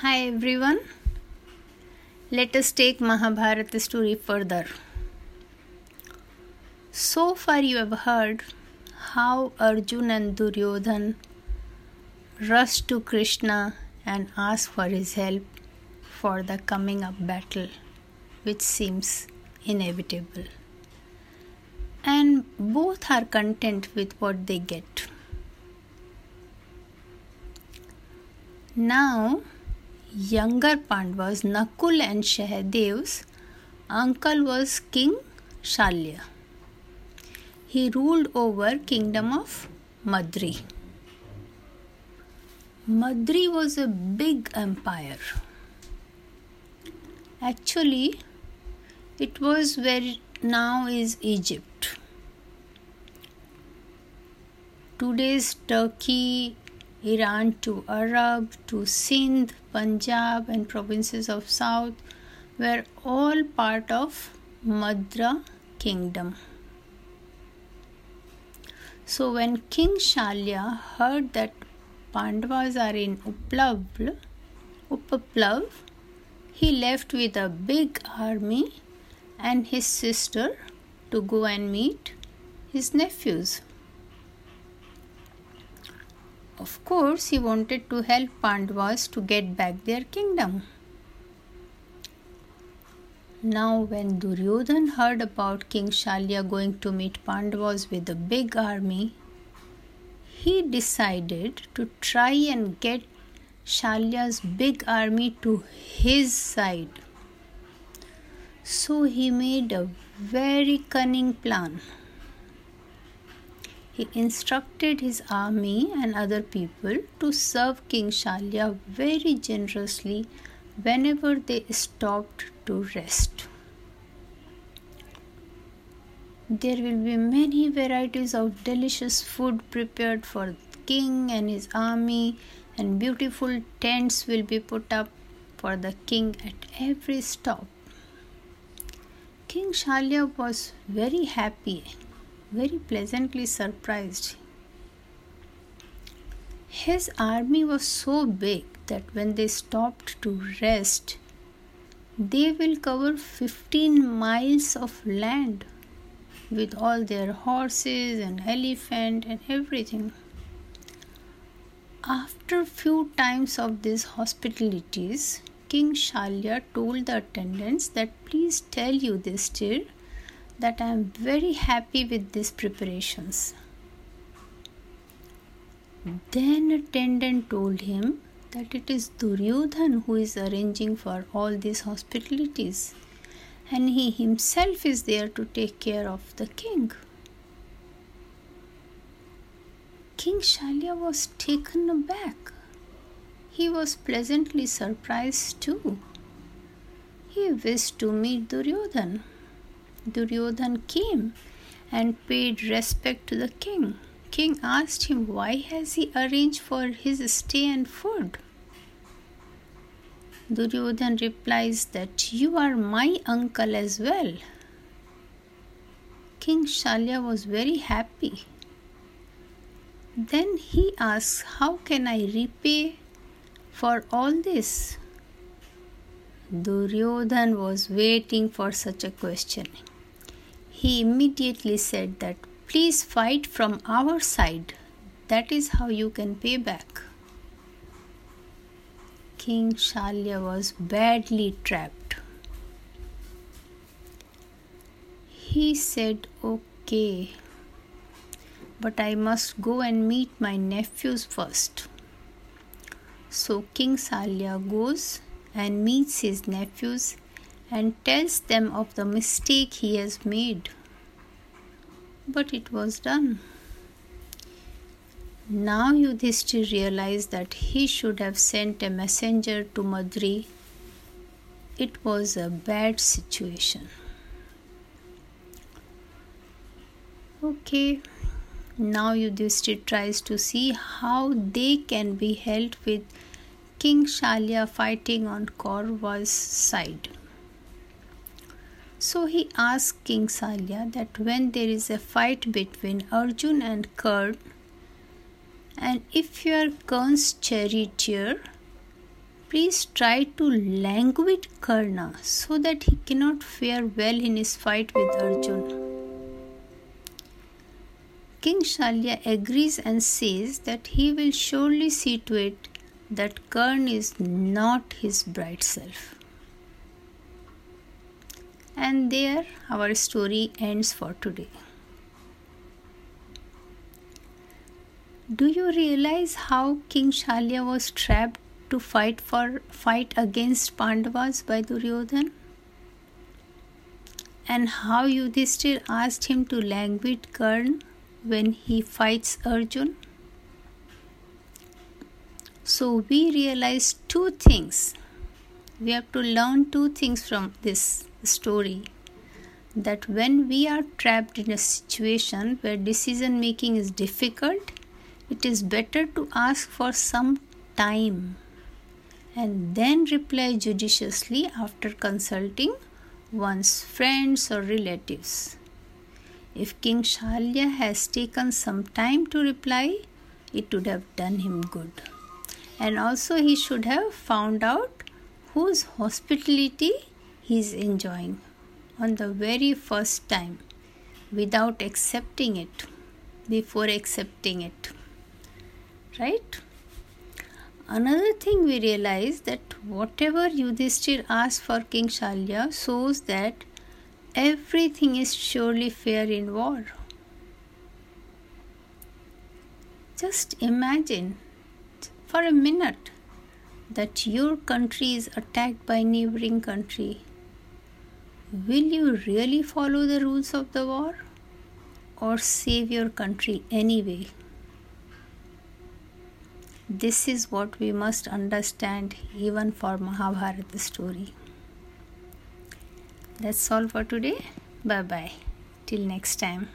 Hi everyone. Let us take Mahabharata story further. So far you have heard how Arjun and Duryodhan rushed to Krishna and asked for his help for the coming up battle which seems inevitable. And both are content with what they get. Now younger Pandavas, Nakul and Sahadev's uncle was King Shalya. He ruled over kingdom of Madri. Madri was a big empire. Actually, it was where now is Egypt. Today's Turkey, Iran to Arab to Sindh, Punjab, and provinces of South were all part of Madra kingdom. So when King Shalya heard that Pandavas are in Uplav, Upaplav, he left with a big army and his sister to go and meet his nephews. Of course, he wanted to help Pandavas to get back their kingdom. Now, when Duryodhan heard about King Shalya going to meet Pandavas with a big army, he decided to try and get Shalya's big army to his side. So he made a very cunning plan he instructed his army and other people to serve King Shalya very generously whenever they stopped to rest. There will be many varieties of delicious food prepared for the king and his army, and beautiful tents will be put up for the king at every stop. King Shalya was very happy very pleasantly surprised. His army was so big that when they stopped to rest, they will cover 15 miles of land with all their horses and elephant and everything. After few times of these hospitalities, King Shalya told the attendants that please tell Yudhishthir that I am very happy with these preparations. Then attendant told him that it is Duryodhan who is arranging for all these hospitalities and he himself is there to take care of the king. King Shalya was taken aback. He was pleasantly surprised too. He wished to meet Duryodhan. Duryodhan came and paid respect to the king. King asked him why has he arranged for his stay and food. Duryodhan replies that you are my uncle as well. King Shalya was very happy. Then he asks, How can I repay for all this? Duryodhan was waiting for such a question he immediately said that please fight from our side. That is how you can pay back. King Shalya was badly trapped. He said, Okay, but I must go and meet my nephews first. So King Shalya goes and meets his nephews and tells them of the mistake he has made. But it was done. Now Yudhishthir realized that he should have sent a messenger to Madri. It was a bad situation. Okay, now Yudhishthir tries to see how they can be held with King Shalya fighting on Kaurva's side. So he asked King Shalya that when there is a fight between Arjun and Karn, and if you are Karn's charioteer, please try to languid Karna so that he cannot fare well in his fight with Arjun. King Shalya agrees and says that he will surely see to it that Karn is not his bright self. And there our story ends for today. Do you realize how King Shalya was trapped to fight for fight against Pandavas by Duryodhan? And how Yudhishthir asked him to languid Karn when he fights Arjun? So we realize two things. We have to learn two things from this story that when we are trapped in a situation where decision making is difficult, it is better to ask for some time and then reply judiciously after consulting one's friends or relatives. If King Shalya has taken some time to reply, it would have done him good. And also, he should have found out whose hospitality he is enjoying on the very first time without accepting it before accepting it. Right? Another thing we realize that whatever Yudhishthir asked for King Shalya shows that everything is surely fair in war. Just imagine for a minute that your country is attacked by neighboring country. Will you really follow the rules of the war or save your country anyway? This is what we must understand even for Mahabharata story. That's all for today. Bye bye. Till next time.